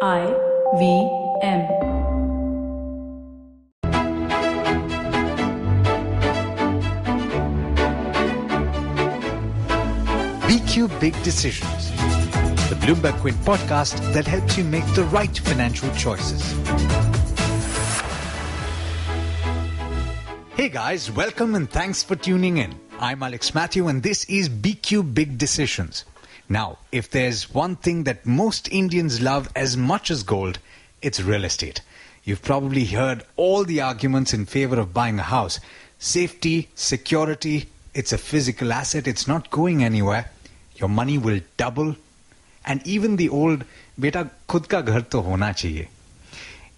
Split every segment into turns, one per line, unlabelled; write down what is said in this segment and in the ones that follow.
I V M.
BQ Big Decisions, the Bloomberg Quint podcast that helps you make the right financial choices. Hey guys, welcome and thanks for tuning in. I'm Alex Mathew and this is BQ Big Decisions. Now, if there's one thing that most Indians love as much as gold, it's real estate. You've probably heard all the arguments in favor of buying a house. Safety, security, it's a physical asset, it's not going anywhere. Your money will double. And even the old, beta khud ka ghar to hona chahiye.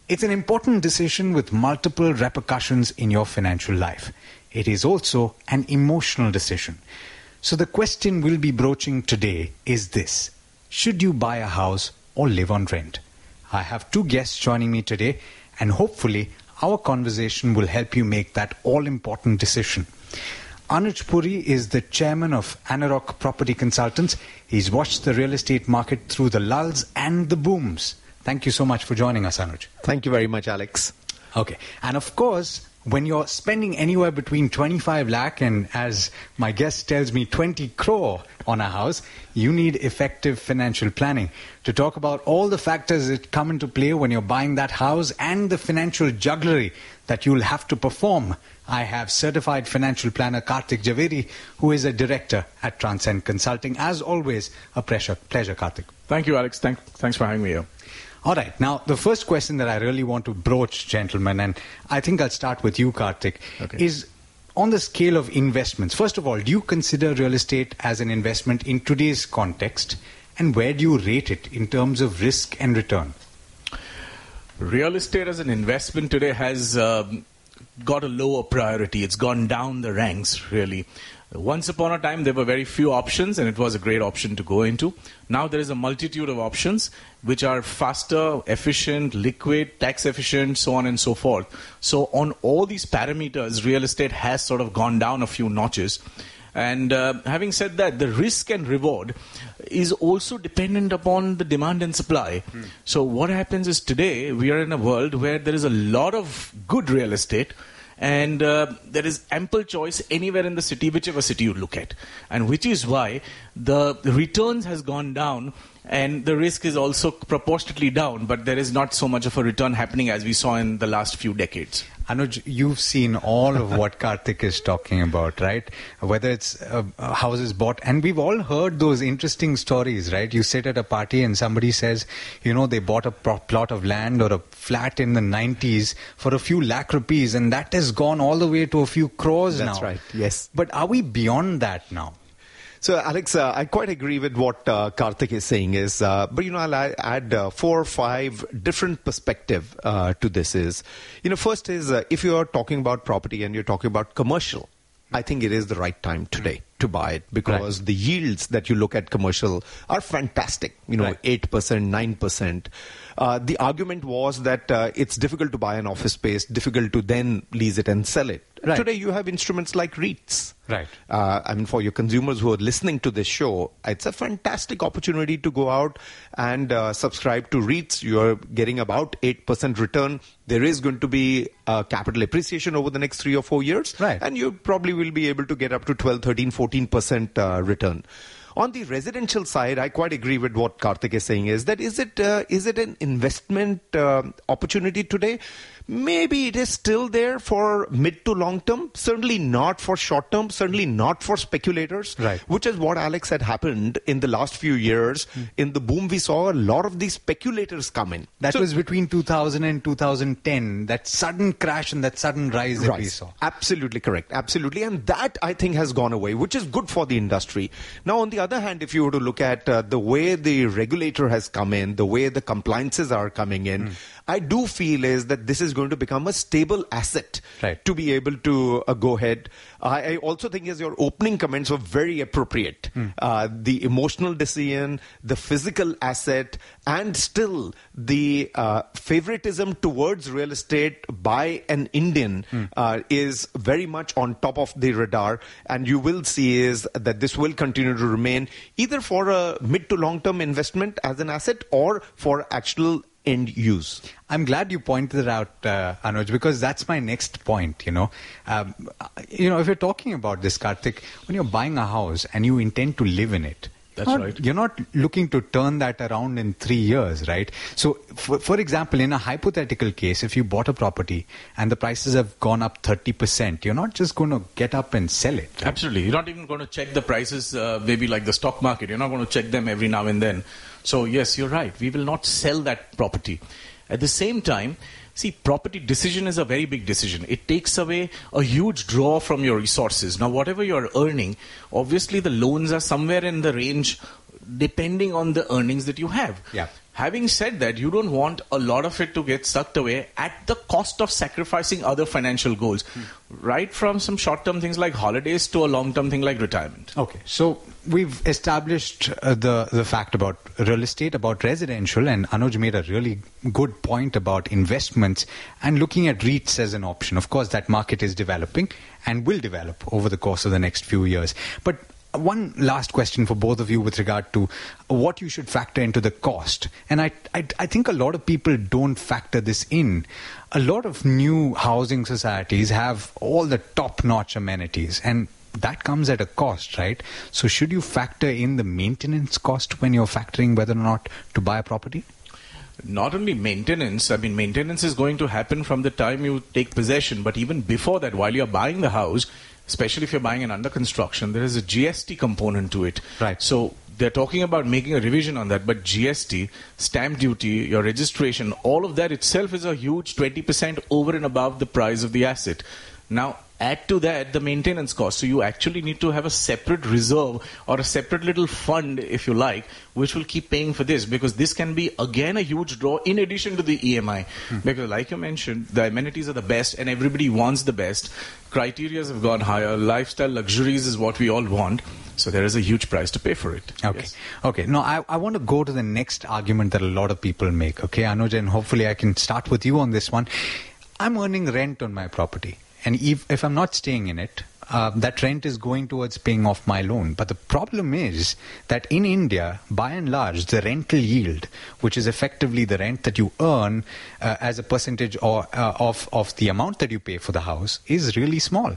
It's an important decision with multiple repercussions in your financial life. It is also an emotional decision. So the question we'll be broaching today is this. Should you buy a house or live on rent? I have two guests joining me today and hopefully our conversation will help you make that all important decision. Anuj Puri is the chairman of ANAROCK Property Consultants. He's watched the real estate market through the lulls and the booms. Thank you so much for joining us, Anuj.
Thank you very much, Alex.
Okay. And of course, when you're spending anywhere between 25 lakh and as my guest tells me 20 crore on a house, you need effective financial planning. To talk about all the factors that come into play when you're buying that house and the financial jugglery that you'll have to perform, I have certified financial planner Kartik Jhaveri, who is a director at Transcend Consulting. As always, a pleasure, pleasure Kartik.
Thank you, Alex. Thank, thanks for having me here.
All right. Now, the first question that I really want to broach, gentlemen, and I think I'll start with you, Kartik,
Okay.
is on the scale of investments. First of all, do you consider real estate as an investment in today's context? And where do you rate it in terms of risk and return?
Real estate as an investment today has um, got a lower priority. It's gone down the ranks, really. Once upon a time, there were very few options, and it was a great option to go into. Now there is a multitude of options which are faster, efficient, liquid, tax efficient, so on and so forth. So, on all these parameters, real estate has sort of gone down a few notches. And uh, having said that, the risk and reward is also dependent upon the demand and supply. So, what happens is today we are in a world where there is a lot of good real estate. And uh, there is ample choice anywhere in the city, whichever city you look at, and which is why the returns has gone down, and the risk is also proportionately down. But there is not so much of a return happening as we saw in the last few decades.
Anuj, you've seen all of what Kartik is talking about, right? Whether it's uh, uh, houses bought, and we've all heard those interesting stories, right? You sit at a party and somebody says, you know, they bought a pro- plot of land or a flat in the 90s for a few lakh rupees, and that has gone all the way to a few crores now.
That's right, yes.
But are we beyond that now?
So, Alex, uh, I quite agree with what uh, Kartik is saying. Is uh, but you know I'll add- uh, four or five different perspective uh, to this. Is you know first is uh, if you are talking about property and you're talking about commercial, I think it is the right time today to buy it because the yields that you look at commercial are fantastic. You know, eight percent, nine percent. The argument was that uh, it's difficult to buy an office space, difficult to then lease it and sell it.
Right.
Today, you have instruments like REITs.
Right.
Uh, I mean, for your consumers who are listening to this show, it's a fantastic opportunity to go out and uh, subscribe to REITs. You're getting about 8% return. There is going to be uh, capital appreciation over the next three or four years.
Right.
And you probably will be able to get up to 12, 13, 14% uh, return. On the residential side, I quite agree with what Kartik is saying. Is that is it uh, is it an investment uh, opportunity today? Maybe it is still there for mid to long term. Certainly not for short term. Certainly not for speculators.
Right.
Which is what Alex had happened in the last few years. In the boom, we saw a lot of these speculators come in.
That
So-
was between 2000 and 2010, that sudden crash and that sudden rise that we saw.
Absolutely correct. Absolutely. And that, I think, has gone away, which is good for the industry. Now, on the other hand, if you were to look at uh, the way the regulator has come in, the way the compliances are coming in,
Hmm.
I do feel is that this is going to become a stable asset
Right.
to be able to uh, go ahead. I, I also think as your opening comments were very appropriate.
Hmm.
Uh, the emotional decision, the physical asset, and still the uh, favoritism towards real estate by an Indian uh, is very much on top of the radar. And you will see is that this will continue to remain either for a mid to long term investment as an asset or for actual end use.
I'm glad you pointed it out, uh, Anuj, because that's my next point. You know, um, you know, if you're talking about this, Karthik, when you're buying a house and you intend to live in it,
That's
not-
right.
You're not looking to turn that around in three years, right? So, for, for example, in a hypothetical case, if you bought a property and the prices have gone up 30%, you're not just going to get up and sell it.
Absolutely. You're not even going to check the prices, uh, maybe like the stock market. You're not going to check them every now and then. So, yes, you're right. We will not sell that property. At the same time, see, property decision is a very big decision. It takes away a huge draw from your resources. Now, whatever you're earning, obviously the loans are somewhere in the range depending on the earnings that you have.
Yeah.
Having said that, you don't want a lot of it to get sucked away at the cost of sacrificing other financial goals, right from some short term things like holidays to a long term thing like retirement.
Okay, so we've established uh, the the fact about real estate, about residential, and Anuj made a really good point about investments and looking at REITs as an option. Of course, that market is developing and will develop over the course of the next few years. But one last question for both of you with regard to what you should factor into the cost. And I, I, I think a lot of people don't factor this in. A lot of new housing societies have all the top notch amenities, and that comes at a cost, right? So, should you factor in the maintenance cost when you're factoring whether or not to buy a property?
Not only maintenance, I mean, maintenance is going to happen from the time you take possession, but even before that, while you're buying the house, especially if you're buying an under construction, there is a GST component to it.
Right.
So they're talking about making a revision on that, but GST, stamp duty, your registration, all of that itself is a huge 20% over and above the price of the asset. Now, add to that the maintenance cost. So you actually need to have a separate reserve or a separate little fund, if you like, which will keep paying for this because this can be again a huge draw in addition to the EMI. Hmm. Because, like you mentioned, the amenities are the best and everybody wants the best. Criterias have gone higher. Lifestyle luxuries is what we all want. So there is a huge price to pay for it.
Okay.
Yes.
Okay. Now, I, I want to go to the next argument that a lot of people make. Okay, Anuj, and hopefully I can start with you on this one. I'm earning rent on my property, and if, if I'm not staying in it, uh, that rent is going towards paying off my loan. But the problem is that in India, by and large, the rental yield, which is effectively the rent that you earn uh, as a percentage or, uh, of, of the amount that you pay for the house, is really small.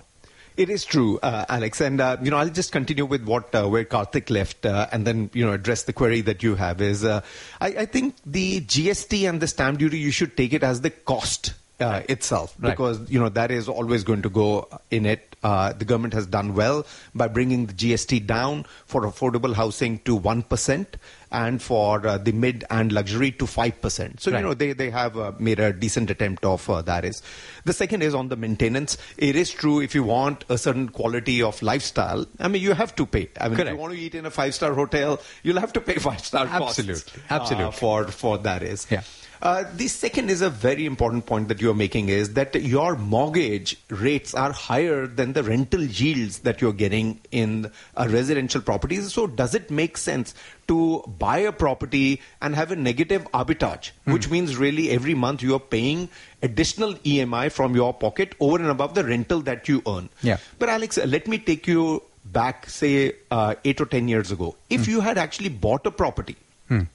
It is true, uh, Alex, and uh, you know I'll just continue with what uh, where Kartik left, uh, and then you know address the query that you have. Is uh, I, I think the GST and the stamp duty you should take it as the cost uh, itself
Right.
because you know that is always going to go in it. Uh, the government has done well by bringing the GST down for affordable housing to one percent and for uh, the mid and luxury to five percent. So
Right.
you know they they have uh, made a decent attempt of uh, that is. The second is on the maintenance. It is true if you want a certain quality of lifestyle, I mean you have to pay. I mean if you want to eat in a five star hotel, you'll have to pay five star costs.
Absolutely.
uh,
Absolutely.
for for that is.
Yeah.
Uh, the second is a very important point that you're making is that your mortgage rates are higher than the rental yields that you're getting in uh, residential properties. So does it make sense to buy a property and have a negative arbitrage,
Hmm.
which means really every month you are paying additional EMI from your pocket over and above the rental that you earn?
Yeah.
But Alex, let me take you back, say, uh, eight or ten years ago. If you had actually bought a property,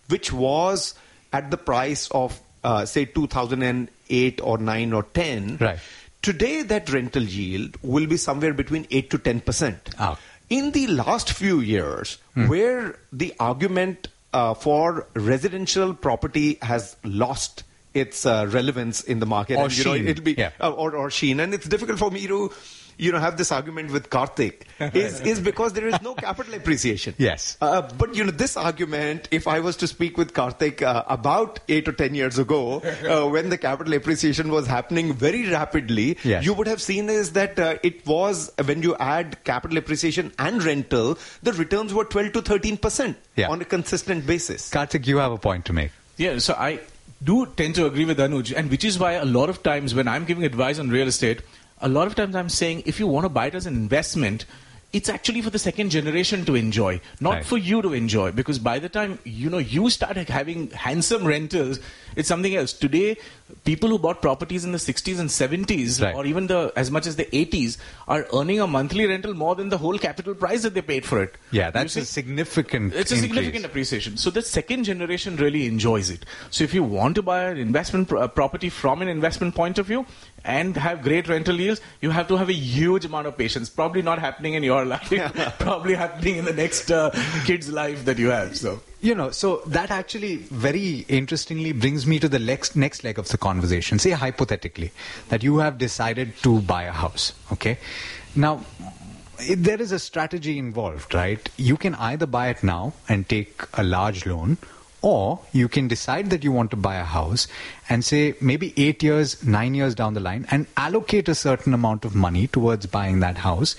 which was at the price of, uh, say, 2008 or 9 or 10,
Right.
today that rental yield will be somewhere between 8 to 10%.
Ah.
In the last few years, where the argument uh, for residential property has lost its uh, relevance in the market,
Or
and, you know,
sheen.
it'll be
Yeah.
uh, or, or sheen, and it's difficult for me to, you know, have this argument with Kartik is is because there is no capital appreciation.
Yes.
Uh, but you know, this argument, if I was to speak with Kartik uh, about eight or ten years ago, uh, when the capital appreciation was happening very rapidly,
Yes.
you would have seen is that uh, it was when you add capital appreciation and rental, the returns were twelve to thirteen percent
Yeah.
on a consistent basis.
Kartik, you have a point to make.
Yeah, so I do tend to agree with Anuj, and which is why a lot of times when I'm giving advice on real estate, a lot of times I'm saying if you want to buy it as an investment, it's actually for the second generation to enjoy, not
Right.
for you to enjoy. Because by the time you know you start having handsome rentals, it's something else. Today, people who bought properties in the 60s and 70s,
Right.
or even the as much as the 80s, are earning a monthly rental more than the whole capital price that they paid for it.
Yeah, that's a significant.
It's a
increase.
significant appreciation. So the second generation really enjoys it. So if you want to buy an investment pro- uh, property from an investment point of view and have great rental yields, you have to have a huge amount of patience. Probably not happening in your life. probably happening in the next uh, kid's life that you have. So.
You know, so that actually very interestingly brings me to the next next leg of the conversation. Say hypothetically that you have decided to buy a house, okay? Now, there is a strategy involved, right? You can either buy it now and take a large loan, or you can decide that you want to buy a house and say maybe eight years, nine years down the line, and allocate a certain amount of money towards buying that house.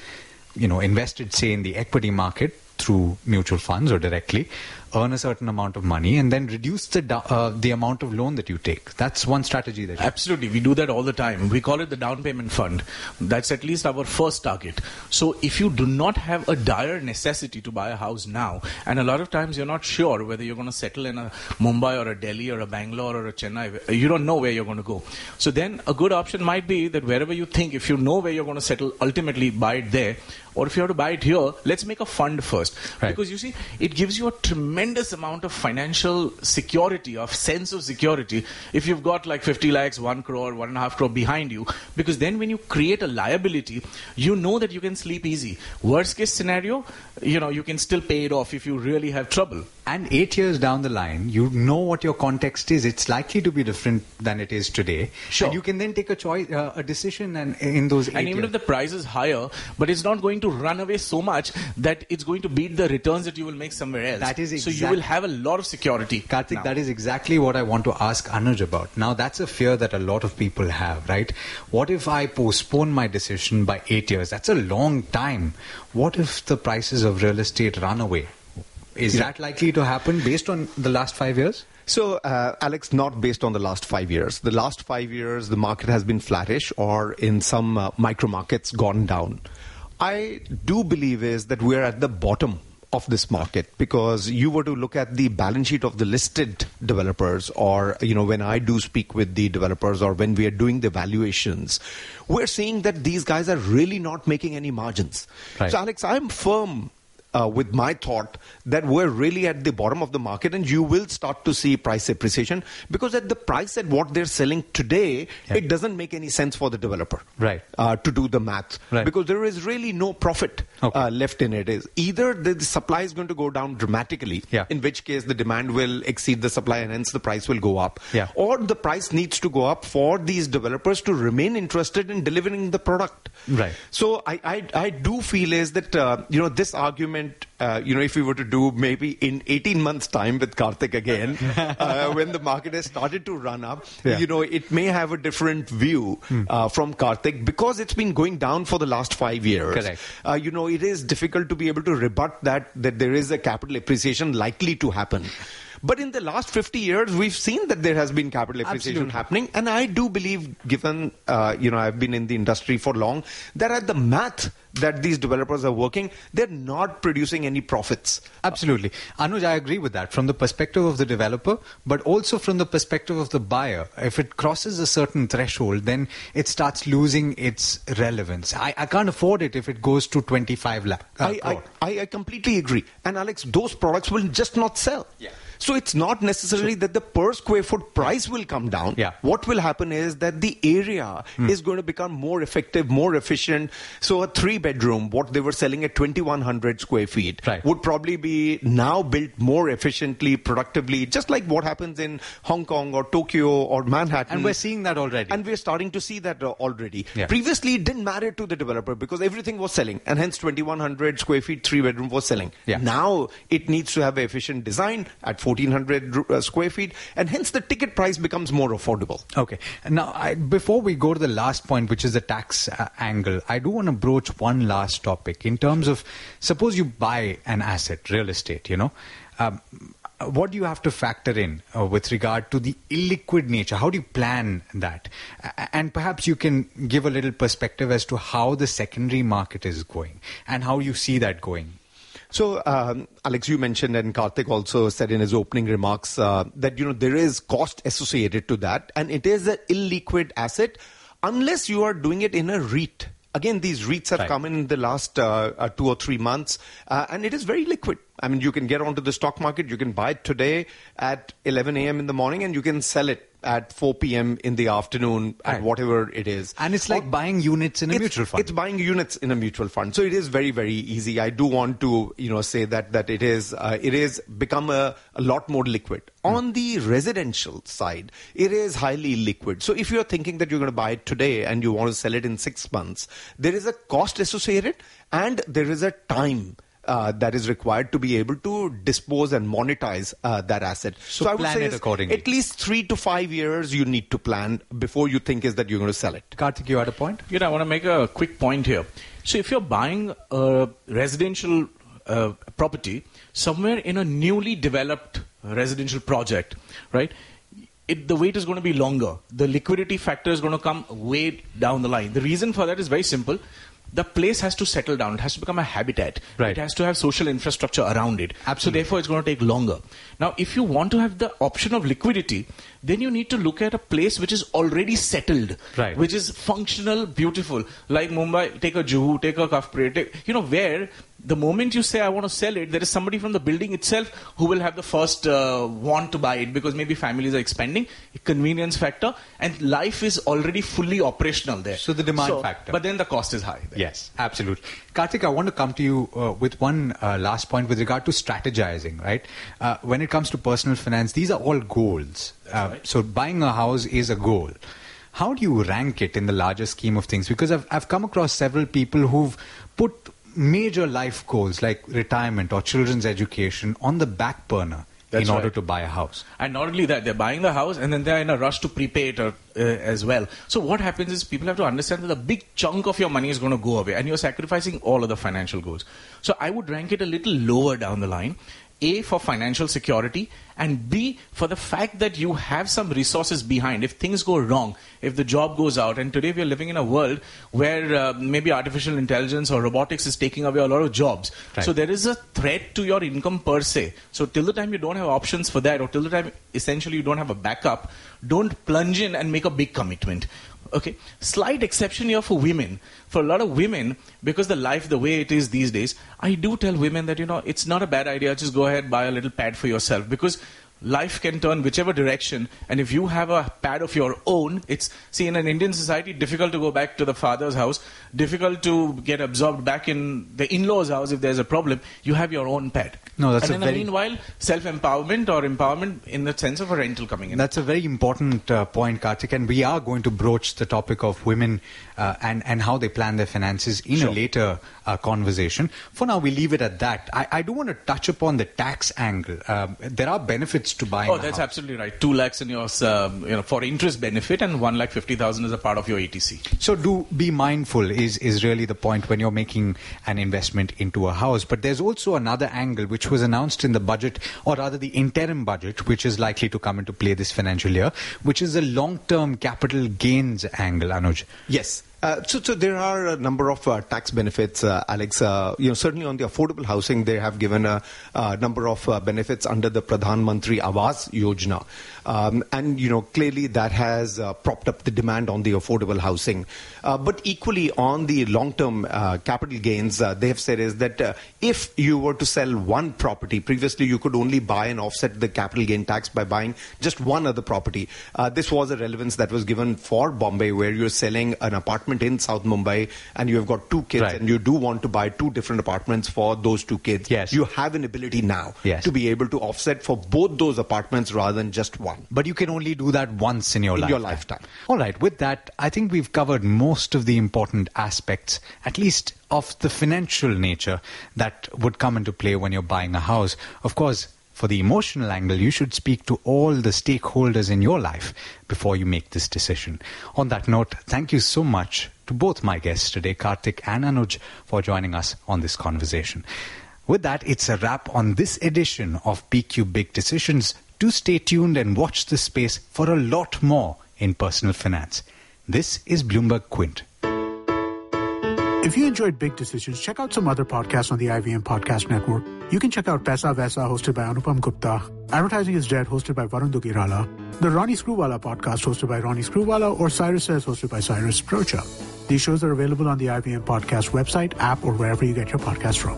You know, invested, say, in the equity market through mutual funds or directly, earn a certain amount of money, and then reduce the uh, the amount of loan that you take. That's one strategy that
Absolutely, we do that all the time. We call it the down payment fund. That's at least our first target. So if you do not have a dire necessity to buy a house now, and a lot of times you're not sure whether you're going to settle in a Mumbai or a Delhi or a Bangalore or a Chennai, you don't know where you're going to go. So then a good option might be that wherever you think, if you know where you're going to settle, ultimately buy it there. Or if you have to buy it here, let's make a fund first.
Right.
Because you see, it gives you a tremendous amount of financial security, of sense of security, if you've got like 50 lakhs, 1 crore, 1.5 crore behind you. Because then when you create a liability, you know that you can sleep easy. Worst case scenario, you know, you can still pay it off if you really have trouble.
And eight years down the line, you know what your context is. It's likely to be different than it is today.
Sure.
And you can then take a choice, uh, a decision, and in those.
And even
years.
if the price is higher, but it's not going to run away so much that it's going to beat the returns that you will make somewhere else.
That is exactly.
so you will have a lot of security.
Kartik,
now.
that is exactly what I want to ask Anuj about. Now, that's a fear that a lot of people have, right? What if I postpone my decision by eight years? That's a long time. What if the prices of real estate run away? Is
Yeah.
that likely to happen based on the last five years?
So, uh, Alex, not based on the last five years. The last five years, the market has been flattish or in some uh, micro markets gone down. I do believe is that we're at the bottom of this market because you were to look at the balance sheet of the listed developers or you know when I do speak with the developers or when we are doing the valuations we're seeing that these guys are really not making any margins
Right.
so Alex I'm firm uh, with my thought that we're really at the bottom of the market and you will start to see price appreciation because at the price at what they're selling today,
Yeah.
it doesn't make any sense for the developer
Right.
uh, to do the math
Right.
because there is really no profit
Okay.
uh, left in it. Is either the, the supply is going to go down dramatically,
Yeah.
in which case the demand will exceed the supply and hence the price will go up,
Yeah.
or the price needs to go up for these developers to remain interested in delivering the product.
Right.
So I, I, I do feel is that uh, you know this argument uh, you know if we were to do maybe in 18 months time with Kartik again uh, when the market has started to run up
Yeah.
You know it may have a different view uh, from Kartik because it's been going down for the last five years.
Correct.
Uh, you know it is difficult to be able to rebut that that there is a capital appreciation likely to happen. But in the last 50 years, we've seen that there has been capital appreciation
Absolutely.
happening, and I do believe, given uh, you know I've been in the industry for long, that at the math that these developers are working, they're not producing any profits.
Absolutely. Anuj, I agree with that from the perspective of the developer, but also from the perspective of the buyer. If it crosses a certain threshold, then it starts losing its relevance. I, I can't afford it if it goes to 25 lakh. uh,
I, I. I, I completely agree. And Alex, those products will just not sell.
Yeah.
So it's not necessarily that the per square foot price will come down.
Yeah.
What will happen is that the area is going to become more effective, more efficient. So a three bedroom, what they were selling at 2100 square feet,
Right.
would probably be now built more efficiently, productively, just like what happens in Hong Kong or Tokyo or Manhattan.
And we're seeing that already.
And we're starting to see that uh, already.
Yeah.
Previously, it didn't matter to the developer because everything was selling, and hence 2100 square feet, three bedroom was selling.
Yeah.
Now it needs to have an efficient design at 1400 uh, square feet, and hence the ticket price becomes more affordable.
Okay. Now, I, before we go to the last point, which is the tax uh, angle, I do want to broach one last topic in terms of suppose you buy an asset, real estate, you know. Um, what do you have to factor in uh, with regard to the illiquid nature? How do you plan that? And perhaps you can give a little perspective as to how the secondary market is going and how you see that going.
So, um, Alex, you mentioned, and Kartik also said in his opening remarks uh, that you know there is cost associated to that, and it is an illiquid asset unless you are doing it in a REIT. Again, these REITs have
Right.
come in in the last uh, uh, two or three months, uh, and it is very liquid. I mean, you can get onto the stock market, you can buy it today at 11 a.m. in the morning, and you can sell it at 4 p.m. in the afternoon at whatever it is.
And it's like
Or-
buying units in a mutual fund.
It's buying units in a mutual fund, so it is very very easy. I do want to you know say that that it is uh, it is become a, a lot more liquid. On the residential side, it is highly liquid. So if you're thinking that you're going to buy it today and you want to sell it in six months, there is a cost associated and there is a time. Uh, that is required to be able to dispose and monetize uh, that asset.
So
I would
plan
say
it
is
accordingly.
At least three to five years you need to plan before you think is that you're going to sell it.
Kartik, you had a point?
You know, I want to make a quick point here. So, if you're buying a residential uh, property somewhere in a newly developed residential project, right? It, the wait is going to be longer. The liquidity factor is going to come way down the line. The reason for that is very simple. The place has to settle down. It has to become a habitat.
Right.
It has to have social infrastructure around it. So
Absolutely.
therefore, it's going to take longer. Now, if you want to have the option of liquidity, then you need to look at a place which is already settled,
Right.
which is functional, beautiful. Like Mumbai, take a Juhu, take a Kafpre, take, you know, where the moment you say, I want to sell it, there is somebody from the building itself who will have the first uh, want to buy it because maybe families are expanding, convenience factor, and life is already fully operational there.
So the demand factor.
But then the cost is high. there.
Yes, absolutely. Kartik, I want to come to you uh, with one uh, last point with regard to strategizing, right? Uh, when it comes to personal finance, these are all goals. Uh, So buying a house is a goal. How do you rank it in the larger scheme of things? Because I've, I've come across several people who've put major life goals like retirement or children's education on the back burner
That's
in order
right.
to buy a house.
And not only that, they're buying the house and then they're in a rush to prepay it uh, uh, as well. So what happens is people have to understand that a big chunk of your money is going to go away and you're sacrificing all of the financial goals. So I would rank it a little lower down the line. A for financial security and B for the fact that you have some resources behind. If things go wrong, if the job goes out, and today we are living in a world where uh, maybe artificial intelligence or robotics is taking away a lot of jobs.
Right.
So there is a threat to your income per se. So till the time you don't have options for that, or till the time essentially you don't have a backup, don't plunge in and make a big commitment. Okay, slight exception here for women. For a lot of women, because the life the way it is these days, I do tell women that you know it's not a bad idea. Just go ahead buy a little pad for yourself because life can turn whichever direction and if you have a pad of your own it's see in an indian society difficult to go back to the father's house difficult to get absorbed back in the in-laws house if there's a problem you have your own pad.
No, that's
and
a
in
very-
the meanwhile self-empowerment or empowerment in the sense of a rental coming in.
That's a very important uh, point, Kartik, and we are going to broach the topic of women uh, and and how they plan their finances in a later uh, conversation. For now, we leave it at that. I, I do want to touch upon the tax angle. Um, there are benefits to buying.
Oh,
a
that's
house.
absolutely right. Two lakhs in your, um, you know, for interest benefit, and one lakh fifty thousand is a part of your 80C.
So do be mindful is is really the point when you're making an investment into a house. But there's also another angle which was announced in the budget, or rather the interim budget, which is likely to come into play this financial year, which is the long-term capital gains angle. Anuj.
Yes. Uh, so, so there are a number of uh, tax benefits, uh, Alex. Uh, you know, certainly on the affordable housing, they have given a, number of uh, benefits under the Pradhan Mantri Awas Yojana, um, and you know clearly that has uh, propped up the demand on the affordable housing. But equally on the long-term capital gains, they have said is that if you were to sell one property, previously you could only buy and offset the capital gain tax by buying just one other property. This was a relevance that was given for Bombay, where you're selling an apartment in South Mumbai and you have got two kids,
Right.
and you do want to buy two different apartments for those two kids.
Yes.
you have an ability now
Yes.
to be able to offset for both those apartments rather than just one.
But you can only do that once in your
In
lifetime.
your lifetime.
All right. With that, I think we've covered most of the important aspects, at least of the financial nature that would come into play when you're buying a house. Of course, for the emotional angle, you should speak to all the stakeholders in your life before you make this decision. On that note, thank you so much to both my guests today, Kartik and Anuj, for joining us on this conversation. With that, it's a wrap on this edition of BQ Big Decisions. Do stay tuned and watch this space for a lot more in personal finance. This is Bloomberg Quint.
If you enjoyed Big Decisions, check out some other podcasts on the IVM Podcast Network. You can check out Paisa Vaisa, hosted by Anupam Gupta, Advertising is Dead, hosted by Varun Duggirala, the Ronnie Screwvala podcast, hosted by Ronnie Screwvala, or Cyrus Says, hosted by Cyrus Broacha. These shows are available on the IVM Podcast website, app, or wherever you get your podcast from.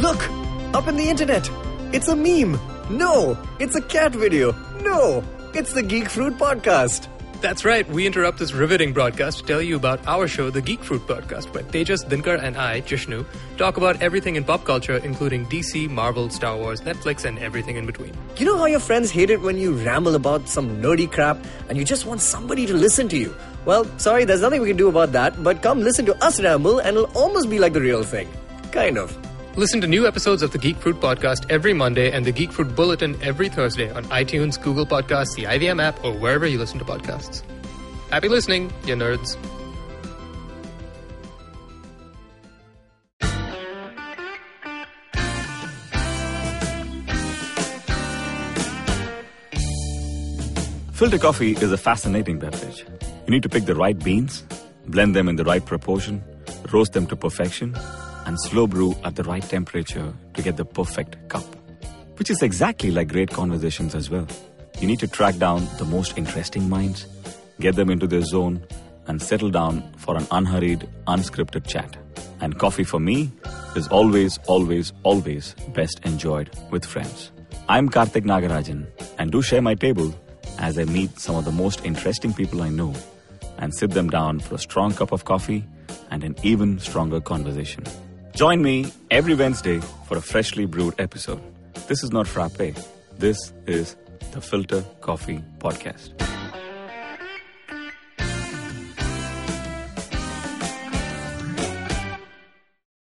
Look! Up in the internet! It's a meme! No! It's a cat video! No! It's the Geek Fruit Podcast!
That's right. We interrupt this riveting broadcast to tell you about our show, The Geek Fruit Podcast, where Tejas, Dinkar, and I, Jishnu, talk about everything in pop culture, including DC, Marvel, Star Wars, Netflix, and everything in between.
You know how your friends hate it when you ramble about some nerdy crap and you just want somebody to listen to you? Well, sorry, there's nothing we can do about that, but come listen to us ramble and it'll almost be like the real thing. Kind of.
Listen to new episodes of the Geek Fruit Podcast every Monday and the Geek Fruit Bulletin every Thursday on iTunes, Google Podcasts, the IVM app, or wherever you listen to podcasts. Happy listening, you nerds.
Filter coffee is a fascinating beverage. You need to pick the right beans, blend them in the right proportion, roast them to perfection, and slow brew at the right temperature to get the perfect cup. Which is exactly like great conversations as well. You need to track down the most interesting minds, get them into their zone, and settle down for an unhurried, unscripted chat. And coffee for me is always, always, always best enjoyed with friends. I'm Karthik Nagarajan, and do share my table as I meet some of the most interesting people I know and sit them down for a strong cup of coffee and an even stronger conversation. Join me every Wednesday for a freshly brewed episode. This is not frappe. This is the Filter Coffee Podcast.